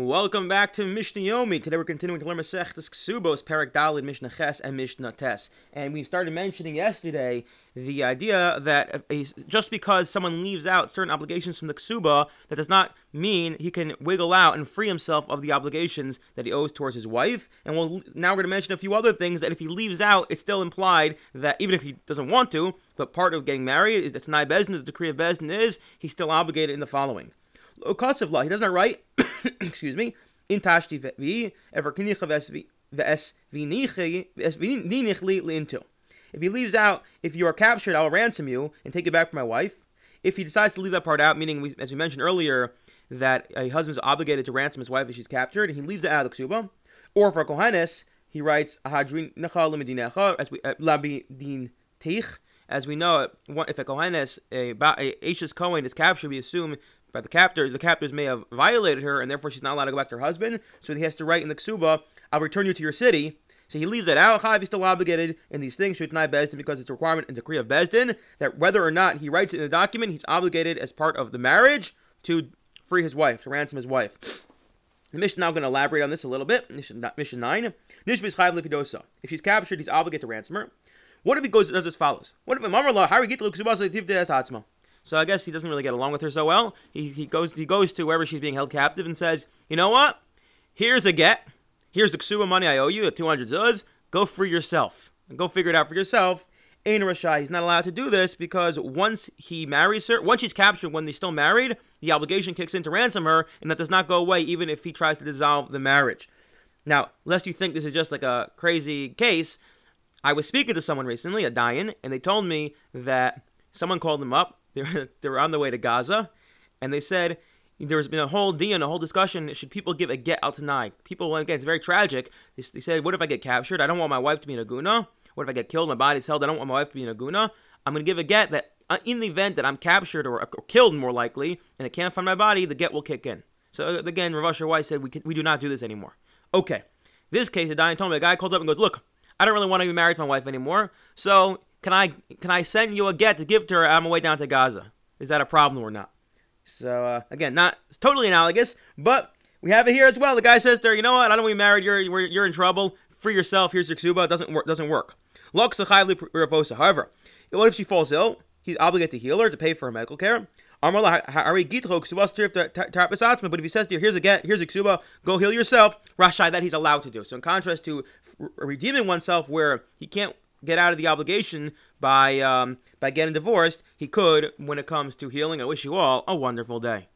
Welcome back to Mishnah Yomi. Today we're continuing to learn Masechtas Ksubos, Perek Dalid, Mishnah Ches, and Mishnah Tes. And we started mentioning yesterday the idea that just because someone leaves out certain obligations from the Ksuba, that does not mean he can wiggle out and free himself of the obligations that he owes towards his wife. And we'll, now we're going to mention a few other things that if he leaves out, it's still implied that even if he doesn't want to, but part of getting married is that Tanai Beis Din, the decree of Beis Din is, he's still obligated in the following. He doesn't write, excuse me, in tashti vi ever kinicha ves. If he leaves out, if you are captured, I will ransom you and take you back for my wife. If he decides to leave that part out, meaning, we, as we mentioned earlier, that a husband is obligated to ransom his wife if she's captured, and he leaves it out of the ksuba. Or for Kohanes, he writes, as we, uh. As we know, if a Kohanes, a, a Eishes Kohen is captured, we assume by the captors, the captors may have violated her, and therefore she's not allowed to go back to her husband. So he has to write in the ksuba, "I'll return you to your city." So he leaves that out. Chayav is still obligated in these things, should not Beis Din, because it's a requirement in the decree of Beis Din that whether or not he writes it in the document, he's obligated as part of the marriage to free his wife, to ransom his wife. The Mishnah now going to elaborate on this a little bit. Mishnah, Mishnah 9. If she's captured, he's obligated to ransom her. What if he goes does as follows? What if so I guess he doesn't really get along with her so well. He, he goes he goes to wherever she's being held captive and says, you know what? Here's a get. Here's the ksuba money I owe you at 200 zuz. Go free yourself. And go figure it out for yourself. Ain Rashai, he's not allowed to do this because once he marries her, once she's captured when they're still married, the obligation kicks in to ransom her, and that does not go away even if he tries to dissolve the marriage. Now, lest you think this is just like a crazy case, I was speaking to someone recently, a Dayan, and they told me that someone called them up they were, they were on their way to Gaza, and they said there's been a whole deal and a whole discussion. Should people give a get al tanai? People, again, it's very tragic. They, they said, what if I get captured? I don't want my wife to be in a guna. What if I get killed? My body's held. I don't want my wife to be in a guna. I'm going to give a get that uh, in the event that I'm captured or, or, killed, more likely, and I can't find my body, the get will kick in. So uh, again, Rav Asher Weiss said we, can, we do not do this anymore. Okay, this case, the guy told me a guy called up and goes, look, I don't really want to be married to my wife anymore, so can I can I send you a get to give to her on my way down to Gaza? Is that a problem or not? So uh, again, not totally analogous, but we have it here as well. The guy says there, you know what? I don't want to be married. You're you're in trouble. Free yourself. Here's your ksuba. Doesn't work. Doesn't work. However, what if she falls ill? He's obligated to heal her to pay for her medical care. But if he says to you, here's a get, here's a ksuba, go heal yourself, Rashai, that he's allowed to do. So in contrast to redeeming oneself where he can't get out of the obligation by um, by getting divorced, he could when it comes to healing. I wish you all a wonderful day.